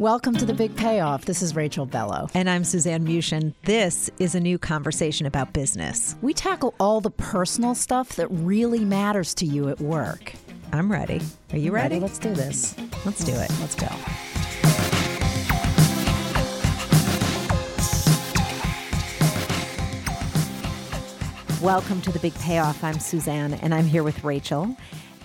Welcome to The Big Payoff. This is Rachel Bellow. And I'm Suzanne Muchin. This is a new conversation about business. We tackle all the personal stuff that really matters to you at work. I'm ready. Are you ready? ready? Let's do this. Let's do it. Let's go. Welcome to the Big Payoff. I'm Suzanne, and I'm here with Rachel.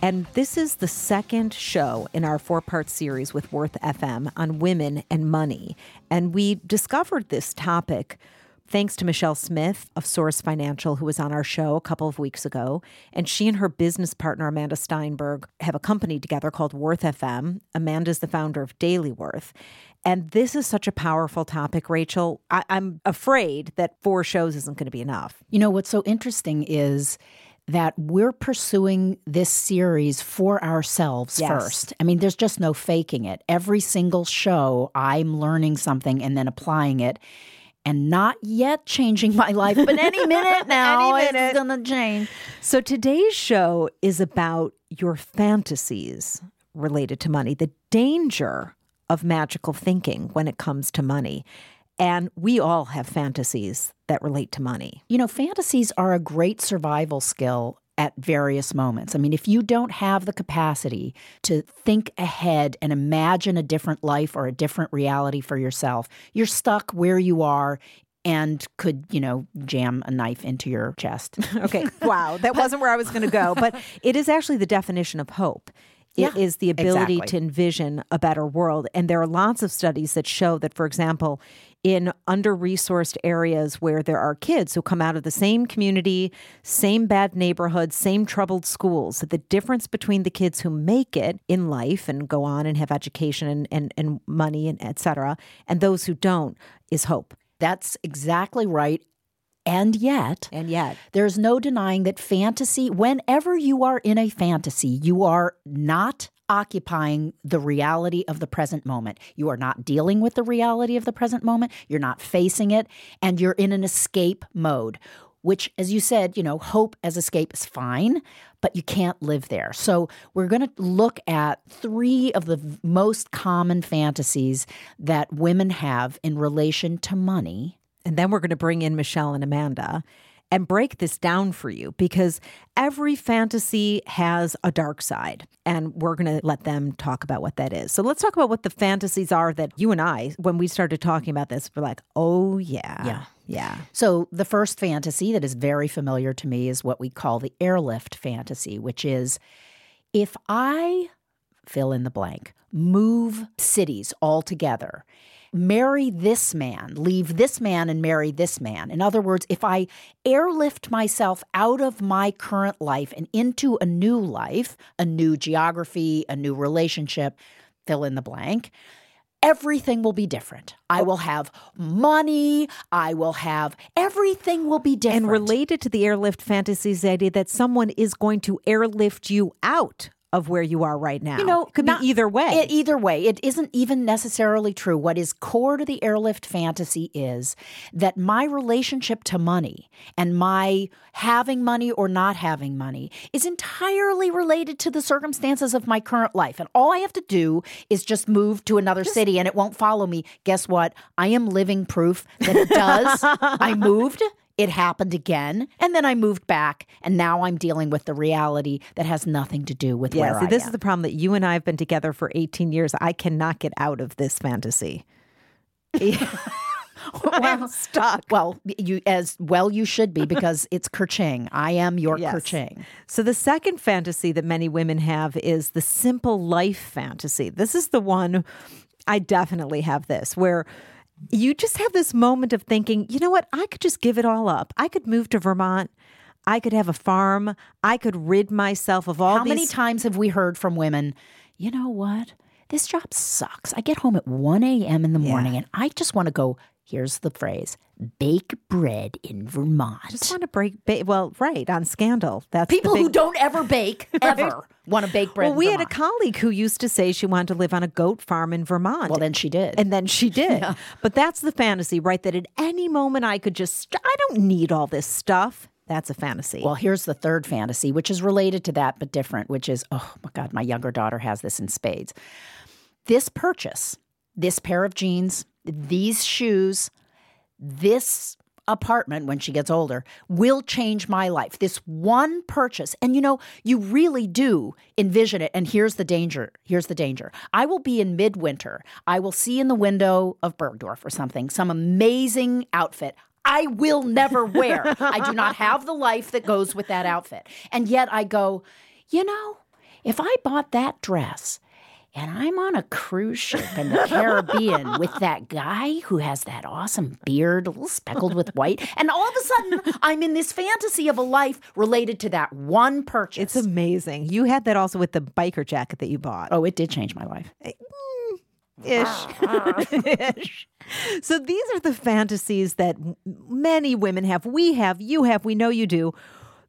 And this is the second show in our four part series with Worth FM on women and money. And we discovered this topic thanks to Michelle Smith of Source Financial, who was on our show a couple of weeks ago. And she and her business partner, Amanda Steinberg, have a company together called Worth FM. Amanda's the founder of Daily Worth. And this is such a powerful topic, Rachel. I- am afraid that four shows isn't going to be enough. You know, what's so interesting is that we're pursuing this series for ourselves Yes. first. I mean, there's just no faking it. Every single show, I'm learning something and then applying it. And not yet changing my life, but any minute now Any minute. it's gonna change. So today's show is about your fantasies related to money, the danger of magical thinking when it comes to money. And we all have fantasies that relate to money. You know, fantasies are a great survival skill at various moments. I mean, if you don't have the capacity to think ahead and imagine a different life or a different reality for yourself, you're stuck where you are and could, you know, jam a knife into your chest. Okay. Wow. That wasn't where I was going to go, but it is actually the definition of hope. It is Yeah, the ability exactly. to envision a better world. And there are lots of studies that show that, for example, in under resourced areas where there are kids who come out of the same community, same bad neighborhood, same troubled schools, the difference between the kids who make it in life and go on and have education and, and, and money and et cetera, and those who don't is hope. That's exactly right. And yet, And yet, There's no denying that fantasy, whenever you are in a fantasy, you are not occupying the reality of the present moment. You are not dealing with the reality of the present moment. You're not facing it, and you're in an escape mode, which, as you said, you know, hope as escape is fine, but you can't live there. So we're going to look at three of the most common fantasies that women have in relation to money. And then we're going to bring in Michelle and Amanda and break this down for you because every fantasy has a dark side. And we're going to let them talk about what that is. So let's talk about what the fantasies are that you and I, when we started talking about this, we're like, oh, yeah. Yeah. Yeah. So, the first fantasy that is very familiar to me is what we call the airlift fantasy, which is if I fill in the blank, move cities altogether, marry this man, leave this man and marry this man. In other words, if I airlift myself out of my current life and into a new life, a new geography, a new relationship, fill in the blank, everything will be different. I will have money. I will have everything will be different. And related to the airlift fantasies, the idea that someone is going to airlift you out of where you are right now. You know, it could not- be either way. It, either way, it isn't even necessarily true. What is core to the airlift fantasy is that my relationship to money and my having money or not having money is entirely related to the circumstances of my current life. And all I have to do is just move to another city and it won't follow me. Guess what? I am living proof that it does. I moved. It happened again. And then I moved back, and now I'm dealing with the reality that has nothing to do with yeah, where see, I this am. is the problem that you and I have been together for 18 years. I cannot get out of this fantasy. I'm stuck. Well, you as well you should be because it's Kerching. I am your Yes. Kerching. So, the second fantasy that many women have is the simple life fantasy. This is the one I definitely have this where you just have this moment of thinking, you know what? I could just give it all up. I could move to Vermont. I could have a farm. I could rid myself of all How these. many times have we heard from women, you know what? This job sucks. I get home at 1 a.m. in the morning and I just want to go, here's the phrase, bake bread in Vermont. just want to break. Ba- well, right on Scandal. That's People who don't ever bake, ever, want to bake bread Well, we had a colleague who used to say she wanted to live on a goat farm in Vermont. Well, then she did. And then she did. But that's the fantasy, right? That at any moment I could just, I don't need all this stuff. That's a fantasy. Well, here's the third fantasy, which is related to that but different, which is oh my God, my younger daughter has this in spades. This purchase, this pair of jeans, these shoes, this apartment when she gets older will change my life. This one purchase. And you know, you really do envision it. And here's the danger. Here's the danger. I will be in midwinter. I will see in the window of Bergdorf or something some amazing outfit. I will never wear. I do not have the life that goes with that outfit. And yet I go, you know, if I bought that dress and I'm on a cruise ship in the Caribbean with that guy who has that awesome beard, a little speckled with white, and all of a sudden I'm in this fantasy of a life related to that one purchase. it's amazing. You had that also with the biker jacket that you bought. oh, it did change my life. Eh, mm, ish. Ah. ish. So these are the fantasies that many women have. We have, you have, we know you do.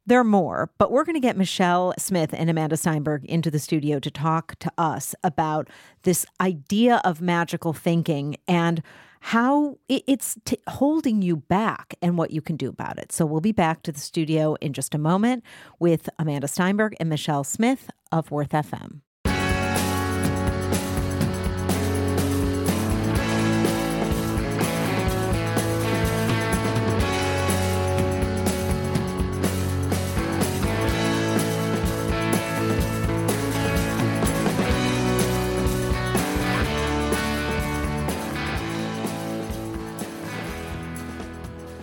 There are more, but we're going to get Michelle Smith and Amanda Steinberg into the studio to talk to us about this idea of magical thinking and how it's t- holding you back and what you can do about it. So we'll be back to the studio in just a moment with Amanda Steinberg and Michelle Smith of Worth FM.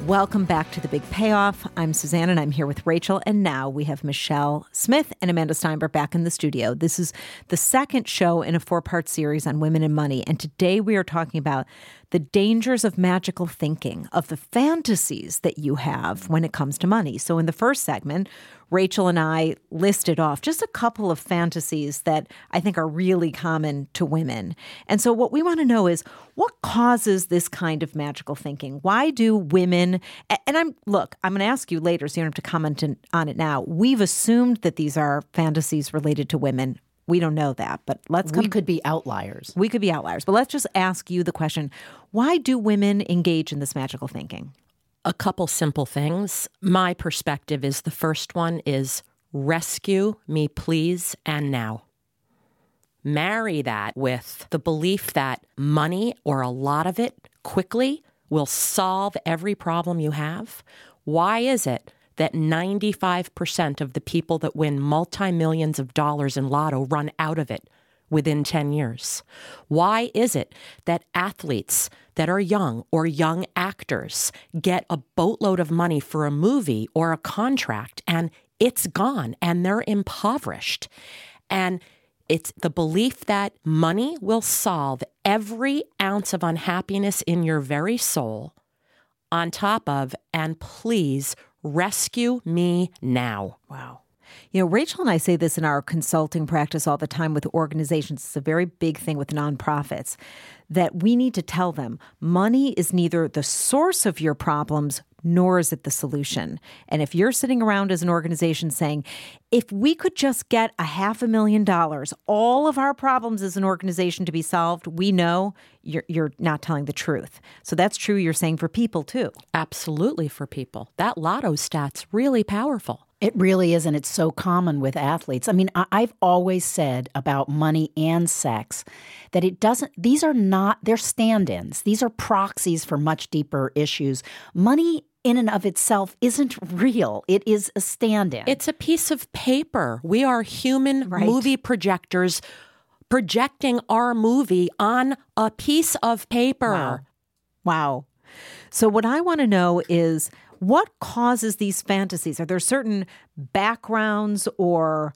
Welcome back to The Big Payoff. I'm Suzanne and I'm here with Rachel. And now we have Michelle Smith and Amanda Steinberg back in the studio. This is the second show in a four part series on women and money. And today we are talking about the dangers of magical thinking, of the fantasies that you have when it comes to money. So in the first segment, Rachel and I listed off just a couple of fantasies that I think are really common to women. And so, what we want to know is what causes this kind of magical thinking? Why do women, and I'm, look, I'm going to ask you later, so you don't have to comment in- on it now. We've assumed that these are fantasies related to women. We don't know that, but let's come. We could be outliers. we could be outliers, but let's just ask you the question why do women engage in this magical thinking? A couple simple things. My perspective is the first one is rescue me, please, and now. Marry that with the belief that money or a lot of it quickly will solve every problem you have. Why is it that 95% of the people that win multi millions of dollars in lotto run out of it within 10 years? Why is it that athletes that are young or young actors get a boatload of money for a movie or a contract and it's gone and they're impoverished? And it's the belief that money will solve every ounce of unhappiness in your very soul, on top of, and please rescue me now. Wow. You know, Rachel and I say this in our consulting practice all the time with organizations. It's a very big thing with nonprofits that we need to tell them money is neither the source of your problems nor is it the solution. And if you're sitting around as an organization saying, if we could just get a half a million dollars, all of our problems as an organization to be solved, we know you're, you're not telling the truth. So that's true, you're saying for people too. Absolutely for people. That lotto stat's really powerful. It really is, and it's so common with athletes. I mean, I've always said about money and sex that it doesn't, these are not, they're stand ins. These are proxies for much deeper issues. Money in and of itself isn't real, it is a stand in. It's a piece of paper. We are human Right. movie projectors projecting our movie on a piece of paper. Wow. Wow. So, what I want to know is what causes these fantasies? Are there certain backgrounds or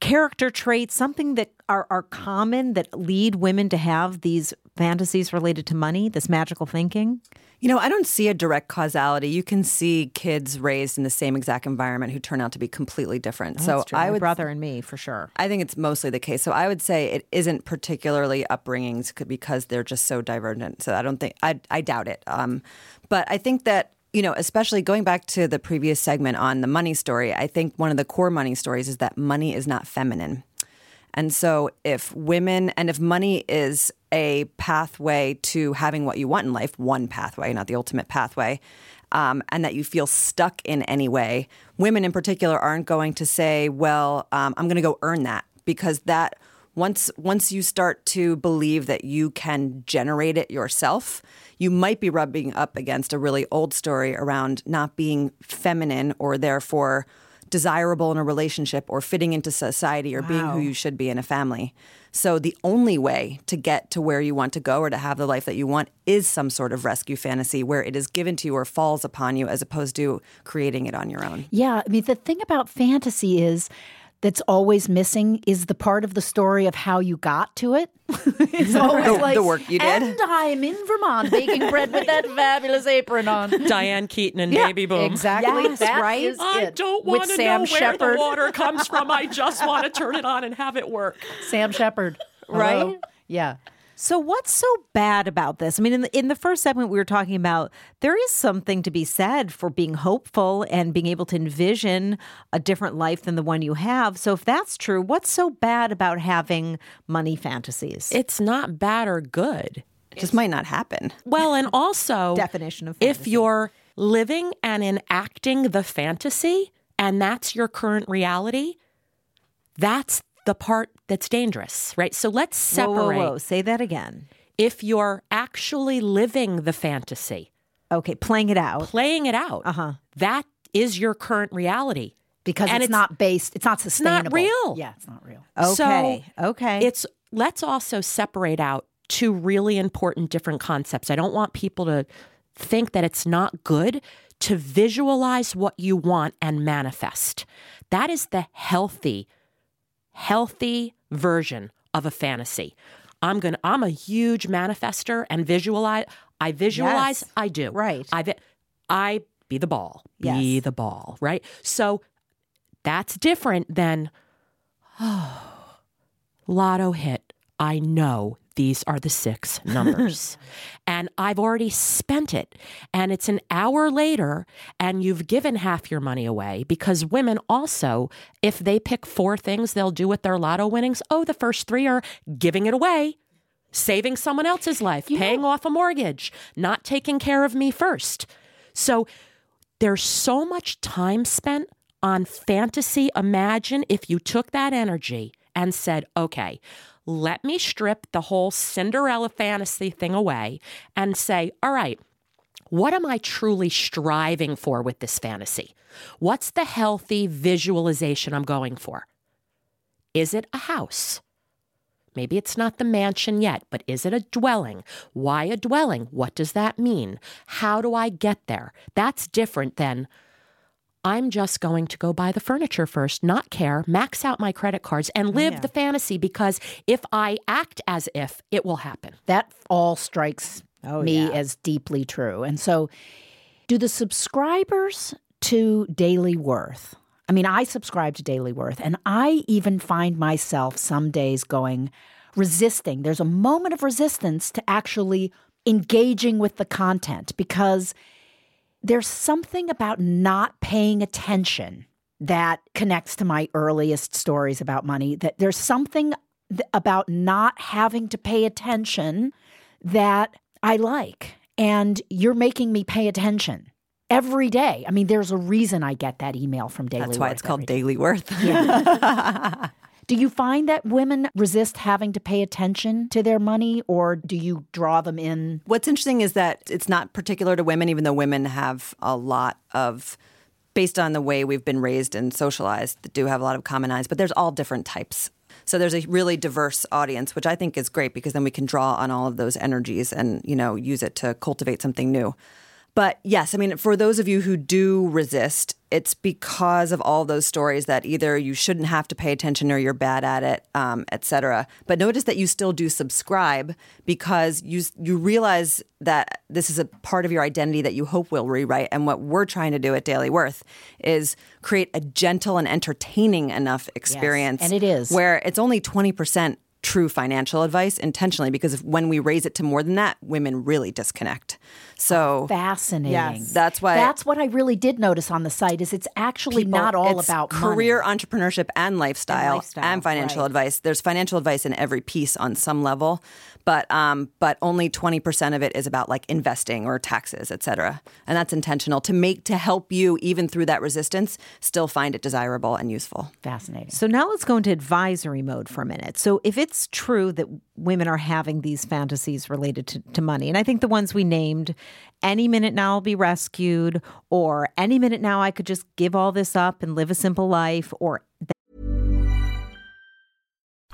character traits, something that are, are common that lead women to have these fantasies related to money, this magical thinking? You know, I don't see a direct causality. You can see kids raised in the same exact environment who turn out to be completely different. so That's true. I My would brother and me, for sure. I think it's mostly the case. So I would say it isn't particularly upbringings because they're just so divergent. So I don't think I I doubt it. Um, but I think that you know, especially going back to the previous segment on the money story, I think one of the core money stories is that money is not feminine. And so, if women and if money is a pathway to having what you want in life, one pathway, not the ultimate pathway, um, and that you feel stuck in any way, women in particular aren't going to say, "Well, um, I'm going to go earn that," because that once once you start to believe that you can generate it yourself, you might be rubbing up against a really old story around not being feminine or therefore desirable in a relationship or fitting into society or being who you should be in a family. So the only way to get to where you want to go or to have the life that you want is some sort of rescue fantasy where it is given to you or falls upon you as opposed to creating it on your own. Yeah, I mean, the thing about fantasy is that's always missing is the part of the story of how you got to it. it's always The- like the work you did. And I'm in Vermont baking bread with that fabulous apron on. Diane Keaton and Yeah, Baby Boom. Exactly. Yes, that right? I it. don't With want to Sam know where the water comes from. I just want to turn it on and have it work. Sam Shepard. Right? Hello? Yeah. So what's so bad about this? I mean, in the, in the first segment we were talking about there is something to be said for being hopeful and being able to envision a different life than the one you have. So if that's true, what's so bad about having money fantasies? It's not bad or good. It just might not happen. Well, and also Definition of if you're living and enacting the fantasy and that's your current reality, that's the part that's dangerous, right? So let's separate. whoa, whoa. Say that again. If you're actually living the fantasy, Okay, playing it out. playing it out, Uh-huh. that is your current reality. Because And it's, it's- not based, it's not sustainable. not real. Yeah, it's not real. Okay. So okay. It's let's also separate out two really important different concepts. I don't want people to think that it's not good to visualize what you want and manifest. That is the healthy healthy version of a fantasy. I'm going to I'm a huge manifester and visualize I visualize, Yes. I do. Right. I I be the ball. Be Yes. the ball, right? So that's different than oh, lotto hit. I know these are the six numbers. and I've already spent it. And it's an hour later, and you've given half your money away because women also, if they pick four things they'll do with their lotto winnings, oh, the first three are giving it away. Saving someone else's life, paying off a mortgage, not taking care of me first. So there's so much time spent on fantasy. Imagine if you took that energy and said, okay, let me strip the whole Cinderella fantasy thing away and say, all right, what am I truly striving for with this fantasy? What's the healthy visualization I'm going for? Is it a house? Maybe it's not the mansion yet, but is it a dwelling? Why a dwelling? What does that mean? How do I get there? That's different than I'm just going to go buy the furniture first, not care, max out my credit cards, and oh, live the fantasy because if I act as if, it will happen. That all strikes Oh, me yeah. as deeply true. And so, do the subscribers to Daily Worth? I mean, I subscribe to Daily Worth, and I even find myself some days going, resisting. There's a moment of resistance to actually engaging with the content because there's something about not paying attention that connects to my earliest stories about money. That there's something th- about not having to pay attention that I like. And you're making me pay attention. every day. I mean, there's a reason I get that email from Daily That's why Worth it's called. Daily Worth. Do you find that women resist having to pay attention to their money or do you draw them in? What's interesting is that it's not particular to women, even though women have a lot of, based on the way we've been raised and socialized, that do have a lot of common eyes, but there's all different types. So there's a really diverse audience, which I think is great because then we can draw on all of those energies and, you know, use it to cultivate something new. But yes, I mean, for those of you who do resist, it's because of all those stories that either you shouldn't have to pay attention or you're bad at it, um, et cetera. But notice that you still do subscribe because you you realize that this is a part of your identity that you hope will rewrite. And what we're trying to do at Daily Worth is create a gentle and entertaining enough experience. and it is. where it's only twenty percent true financial advice intentionally because if, when we raise it to more than that, women really disconnect. So Fascinating. Yes. That's why- That's what I really did notice on the site is it's actually people- not all about career money. entrepreneurship and lifestyle and, lifestyle, financial right. advice. There's financial advice in every piece on some level, but um, but only 20% of it is about like investing or taxes, et cetera. And that's intentional to make to help you even through that resistance still find it desirable and useful. Fascinating. So now let's go into advisory mode for a minute. So if it's true that women are having these fantasies related to, to money, and I think the ones we named, any minute now I'll be rescued, or any minute now I could just give all this up and live a simple life, or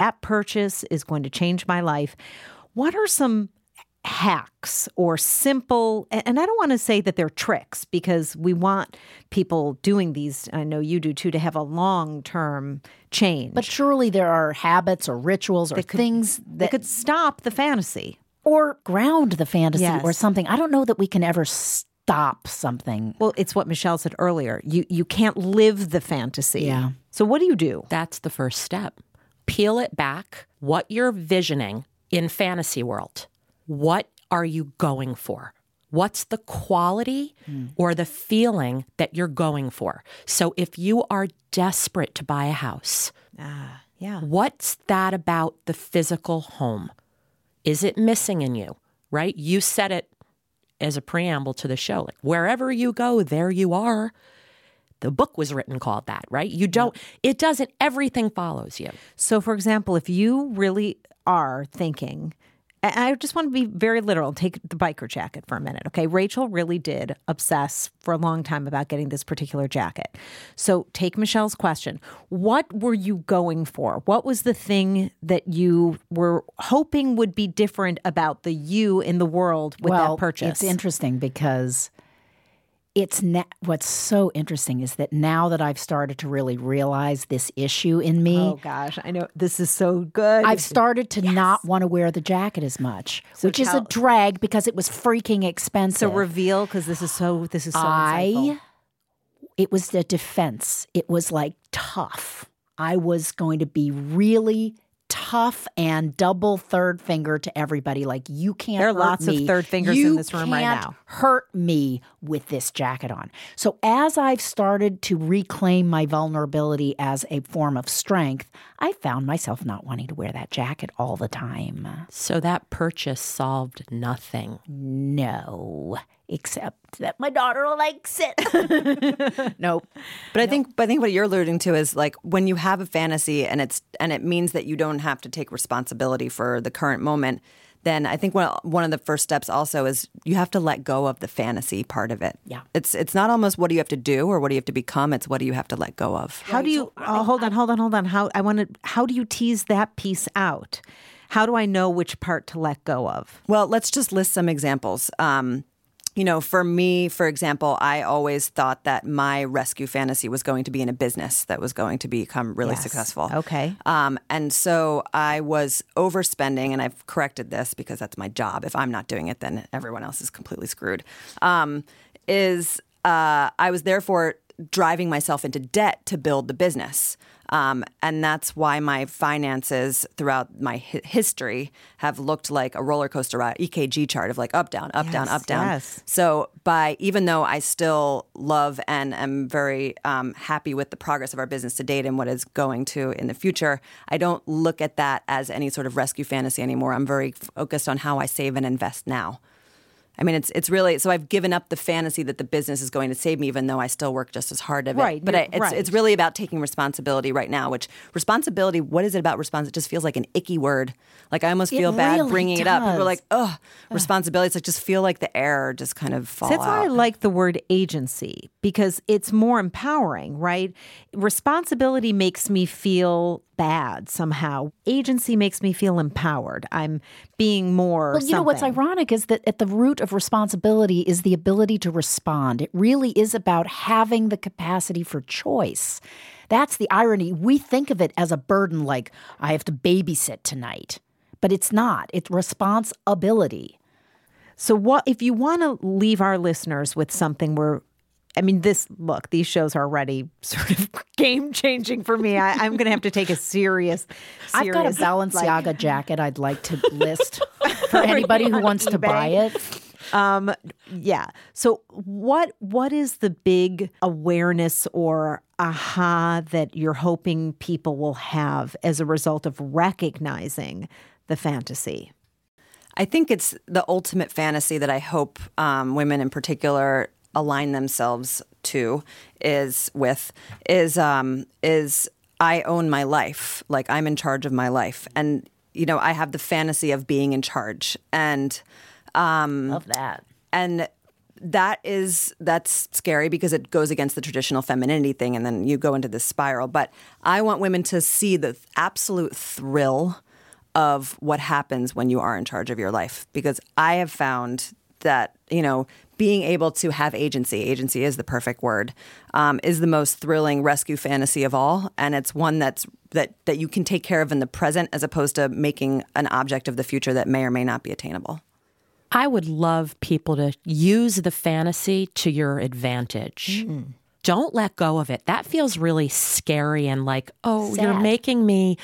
At purchase is going to change my life. What are some hacks or simple and I don't want to say that they're tricks because we want people doing these I know you do too to have a long-term change. But surely there are habits or rituals or could- things that that could stop the fantasy. or ground the fantasy Yes. or something. I don't know that we can ever stop something. Well, it's what Michelle said earlier. You you can't live the fantasy. Yeah. So what do you do? That's the first step. Peel it back. What you're visioning in fantasy world. What are you going for? What's the quality hmm. or the feeling that you're going for? So if you are desperate to buy a house, ah, Yeah. what's that about the physical home? Is it missing in you? Right? You said it as a preamble to the show. Like wherever you go, there you are. The book was written called that, right? You don't, it doesn't, everything follows you. So, for example, if you really are thinking, and I just want to be very literal, take the biker jacket for a minute, okay? Rachel really did obsess for a long time about getting this particular jacket. So, take Michelle's question. What were you going for? What was the thing that you were hoping would be different about the you in the world with well, that purchase? It's interesting because it's na- what's so interesting is that now that I've started to really realize this issue in me, Oh gosh, I know this is so good. I've started to not want to wear the jacket as much, which is a drag because it was freaking expensive. so reveal because this is so this is so insightful. I it was the defense. It was like tough. I was going to be really tough and double third finger to everybody. Like you can't. There are lots of third fingers in this room right now. Hurt me with this jacket on. So as I've started to reclaim my vulnerability as a form of strength, I found myself not wanting to wear that jacket all the time. So that purchase solved nothing. No, except that my daughter likes it. nope. But I think but I think what you're alluding to is like when you have a fantasy and it's and it means that you don't have to take responsibility for the current moment, then I think one one of the first steps also is you have to let go of the fantasy part of it. Yeah. It's it's not almost what do you have to do or what do you have to become, it's what do you have to let go of. How do you? oh, hold on, hold on, hold on. How I want to? How do you tease that piece out? How do I know which part to let go of? Well, let's just list some examples. Um, you know, for me, for example, I always thought that my rescue fantasy was going to be in a business that was going to become really Yes. successful. Okay. Um, and so I was overspending, and I've corrected this because that's my job. If I'm not doing it, then everyone else is completely screwed. Um, is uh, I was therefore driving myself into debt to build the business. Um, and that's why my finances throughout my hi- history have looked like a roller coaster ride, EKG chart of like up, down, up, down, up, down. yes. So, by even though I still love and am very um, happy with the progress of our business to date and what is going to in the future, I don't look at that as any sort of rescue fantasy anymore. I'm very focused on how I save and invest now. I mean, it's it's really so I've given up the fantasy that the business is going to save me, even though I still work just as hard of it. Right, but I, it's right. it's really about taking responsibility right now. Which responsibility? What is it about responsibility? It just feels like an icky word. Like I almost It feel bad really bringing it up. People are like, oh, responsibility. It's like just feel like the air just kind of fall That's why I like the word agency because it's more empowering, right? Responsibility makes me feel bad somehow. Agency makes me feel empowered. I'm being more. Well, you know what's ironic is that at the root of responsibility is the ability to respond. It really is about having the capacity for choice. That's the irony. We think of it as a burden, like, I have to babysit tonight. But it's not, it's responsibility. So, what if you want to leave our listeners with something where, I mean, this look, these shows are already sort of game changing for me. I, I'm going to have to take a serious, I've got a serious, like- Balenciaga jacket I'd like to list for anybody who on wants to buy it. Um, yeah. So what what is the big awareness or aha that you're hoping people will have as a result of recognizing the fantasy? I think it's the ultimate fantasy that I hope um, women in particular align themselves to is with is um, is I own my life, like I'm in charge of my life, and you know I have the fantasy of being in charge, and um, Love that. and that is that's scary because it goes against the traditional femininity thing and then you go into this spiral. But i want women to see the absolute thrill of what happens when you are in charge of your life. Because i have found that you know being able to have agency. Agency is the perfect word um, is the most thrilling rescue fantasy of all. And it's one that's that that you can take care of in the present as opposed to making an object of the future that may or may not be attainable. I would love people to use the fantasy to your advantage. Don't let go of it. That feels really scary and like, oh, you're making me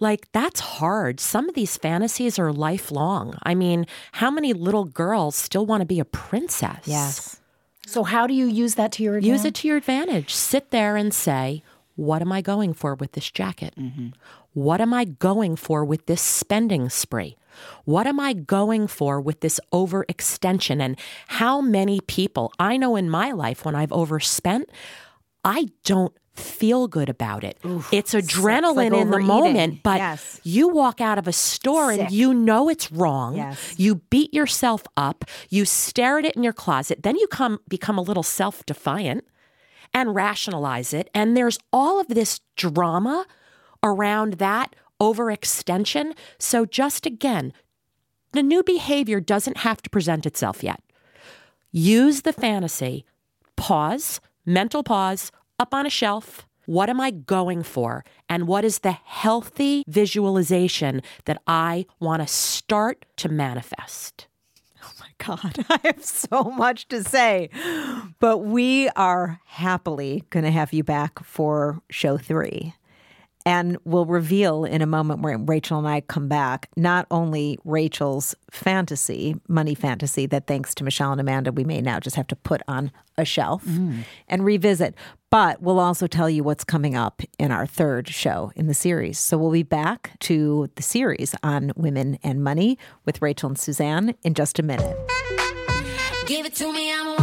like that's hard. Some of these fantasies are lifelong. I mean, how many little girls still want to be a princess? Yes. So, how do you use that to your advantage? Use it to your advantage. Sit there and say, what am I going for with this jacket? Mm-hmm. What am I going for with this spending spree? What am I going for with this overextension? And how many people I know in my life when I've overspent, I don't feel good about it. it's adrenaline like in the moment, but Yes. you walk out of a store and you know it's wrong. Yes. You beat yourself up, you stare at it in your closet, then you come become a little self-defiant and rationalize it. And there's all of this drama around that overextension. So, just again, the new behavior doesn't have to present itself yet. Use the fantasy, pause, mental pause, up on a shelf. What am I going for? And what is the healthy visualization that I want to start to manifest? Oh my God, I have so much to say. But we are happily going to have you back for show three. And we'll reveal in a moment where Rachel and I come back not only Rachel's fantasy, money fantasy, that thanks to Michelle and Amanda, we may now just have to put on a shelf mm. and revisit, but we'll also tell you what's coming up in our third show in the series. So we'll be back to the series on women and money with Rachel and Suzanne in just a minute. Give it to me, I'm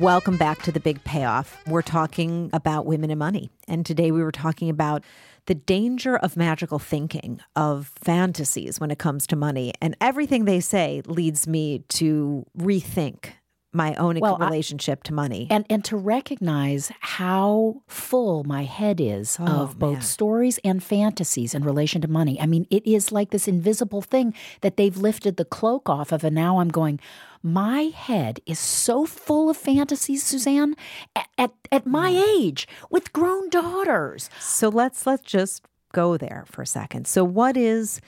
Welcome back to the big payoff. We're talking about women and money. And today we were talking about the danger of magical thinking, of fantasies when it comes to money. And everything they say leads me to rethink my own Well, I- relationship to money. and and to recognize how full my head is oh, of both man. stories and fantasies in relation to money. I mean, it is like this invisible thing that they've lifted the cloak off of, and now I'm going. My head is so full of fantasies, Suzanne, at, at, at my mm. age with grown daughters. So let's let's just go there for a second. So what is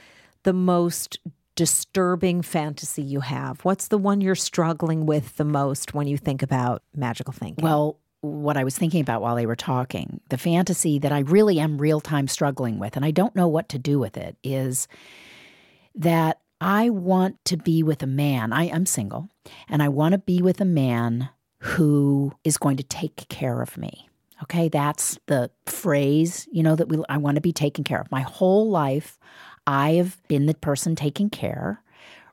the most disturbing fantasy you have? What's the one you're struggling with the most when you think about magical thinking? Well, what I was thinking about while they were talking, the fantasy that I really am real time struggling with, and I don't know what to do with it, is that I want to be with a man. I am single, and I want to be with a man who is going to take care of me. Okay, that's the phrase, you know, that we I want to be taken care of. My whole life, I have been the person taking care,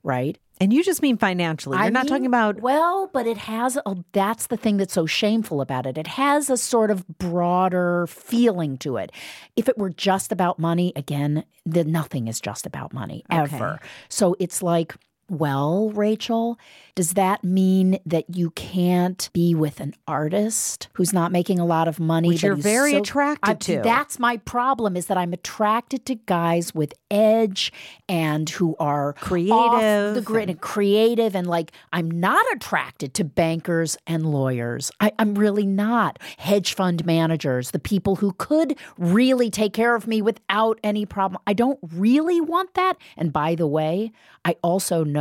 right? And you just mean financially. You're I not mean, talking about well, but it has a, that's the thing that's so shameful about it. It has a sort of broader feeling to it. If it were just about money, again, then nothing is just about money ever. So it's like, well, Rachel, does that mean that you can't be with an artist who's not making a lot of money? Which you're very so- attracted I- to. That's my problem is that I'm attracted to guys with edge and who are Creative the grid and creative and like I'm not attracted to bankers and lawyers. I, I'm really not. Hedge fund managers, the people who could really take care of me without any problem. I don't really want that. And by the way, I also know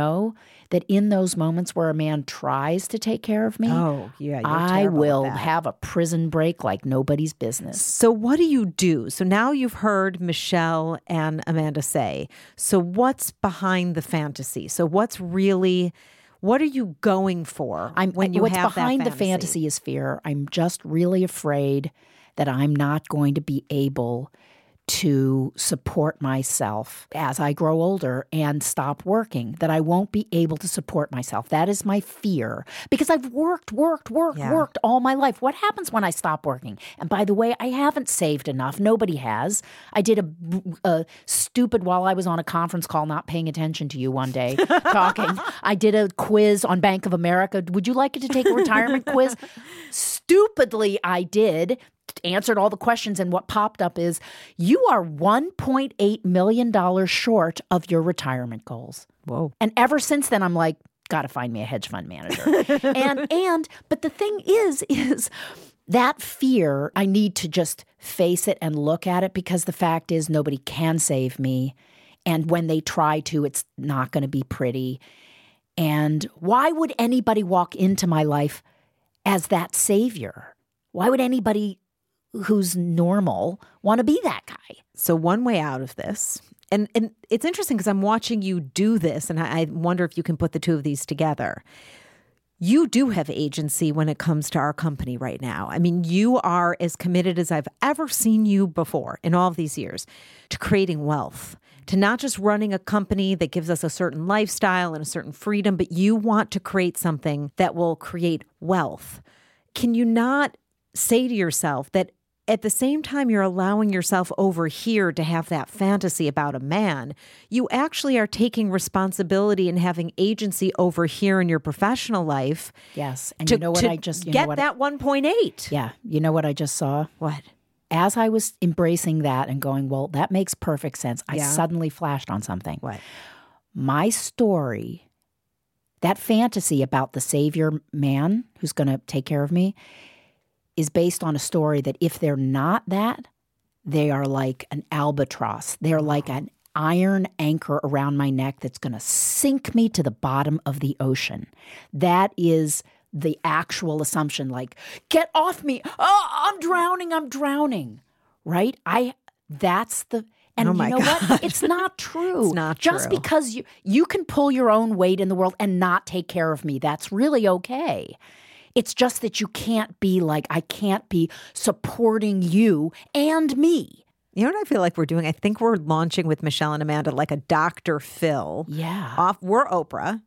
that in those moments where a man tries to take care of me, Oh, yeah, I will have a prison break like nobody's business. So, what do you do? So, now you've heard Michelle and Amanda say. So, what's behind the fantasy? So, what's really, what are you going for I'm when you what's have behind the fantasy is fear. I'm just really afraid that I'm not going to be able to support myself as I grow older and stop working, that I won't be able to support myself. That is my fear because I've worked, worked, worked, Yeah. worked all my life. What happens when I stop working? And by the way, I haven't saved enough. Nobody has. I did a, a stupid while I was on a conference call, not paying attention to you one day talking. I did a quiz on Bank of America. Would you like it to take a retirement quiz? Stupidly, I did. Answered all the questions, and what popped up is you are $1.8 million short of your retirement goals. Whoa. And ever since then, I'm like, gotta find me a hedge fund manager. and and but the thing is, is that fear, I need to just face it and look at it because the fact is nobody can save me. And when they try to, it's not gonna be pretty. And why would anybody walk into my life as that savior? Why would anybody who's normal want to be that guy? So one way out of this, and and it's interesting because I'm watching you do this, and I, I wonder if you can put the two of these together. You do have agency when it comes to our company right now. I mean, you are as committed as I've ever seen you before in all of these years to creating wealth, to not just running a company that gives us a certain lifestyle and a certain freedom, but you want to create something that will create wealth. Can you not say to yourself that at the same time you're allowing yourself over here to have that fantasy about a man, you actually are taking responsibility and having agency over here in your professional life. Yes. And to, you know what I just you get know what that 1.8. Yeah. You know what I just saw? What? As I was embracing that and going, well, that makes perfect sense, I Yeah. suddenly flashed on something. What? My story, that fantasy about the savior man who's going to take care of me, is based on a story that if they're not that, they are like an albatross. They're like an iron anchor around my neck that's going to sink me to the bottom of the ocean. That is the actual assumption like get off me. Oh, I'm drowning. I'm drowning. Right? I that's the and Oh you know God. what? It's not true. It's not true. Just true. because you you can pull your own weight in the world and not take care of me. That's really okay. It's just that you can't be like I can't be supporting you and me. You know what I feel like we're doing? I think we're launching with Michelle and Amanda like a Dr. Phil. Yeah. Off we're Oprah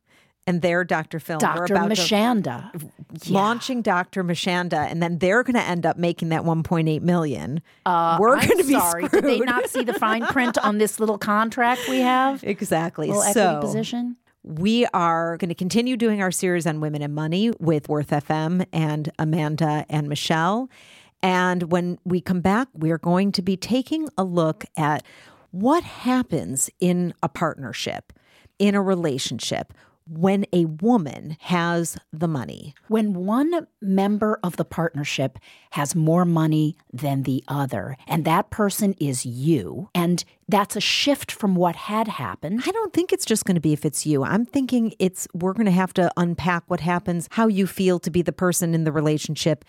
and they're Dr. Phil. Dr. Mashanda. launching Dr. Mashanda, and then they're going to end up making that 1.8 million. Uh, We're going to be sorry. screwed. Did they not see the fine print on this little contract we have? Exactly. Little so equity position. We are going to continue doing our series on women and money with Worth FM and Amanda and Michelle. And when we come back, we are going to be taking a look at what happens in a partnership, in a relationship, when a woman has the money. When one member of the partnership has more money than the other, and that person is you, and that's a shift from what had happened. I don't think it's just going to be if it's you. I'm thinking it's we're going to have to unpack what happens, how you feel to be the person in the relationship.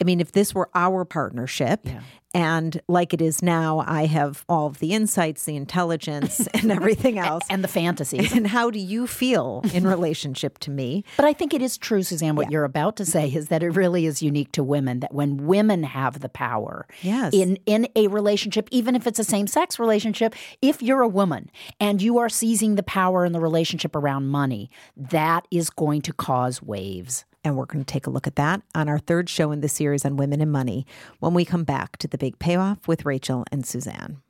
I mean, if this were our partnership and like it is now, I have all of the insights, the intelligence, and everything else. And the fantasies. and how do you feel in relationship to me? But I think it is true, Suzanne, what you're about to say is that it really is unique to women that when women have the power Yes. in, in a relationship, even if it's a same sex relationship, if you're a woman and you are seizing the power in the relationship around money, that is going to cause waves. And we're going to take a look at that on our third show in the series on women and money when we come back to the big payoff with Rachel and Suzanne.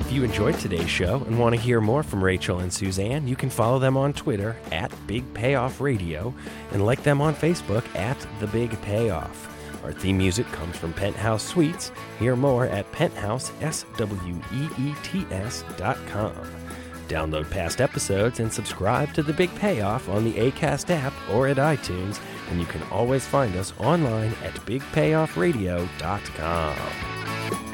If you enjoyed today's show and want to hear more from Rachel and Suzanne, you can follow them on Twitter at Big Payoff Radio and like them on Facebook at The Big Payoff. Our theme music comes from Penthouse Suites. Hear more at penthousesuites.com. Download past episodes and subscribe to The Big Payoff on the ACAST app or at iTunes, and you can always find us online at bigpayoffradio.com.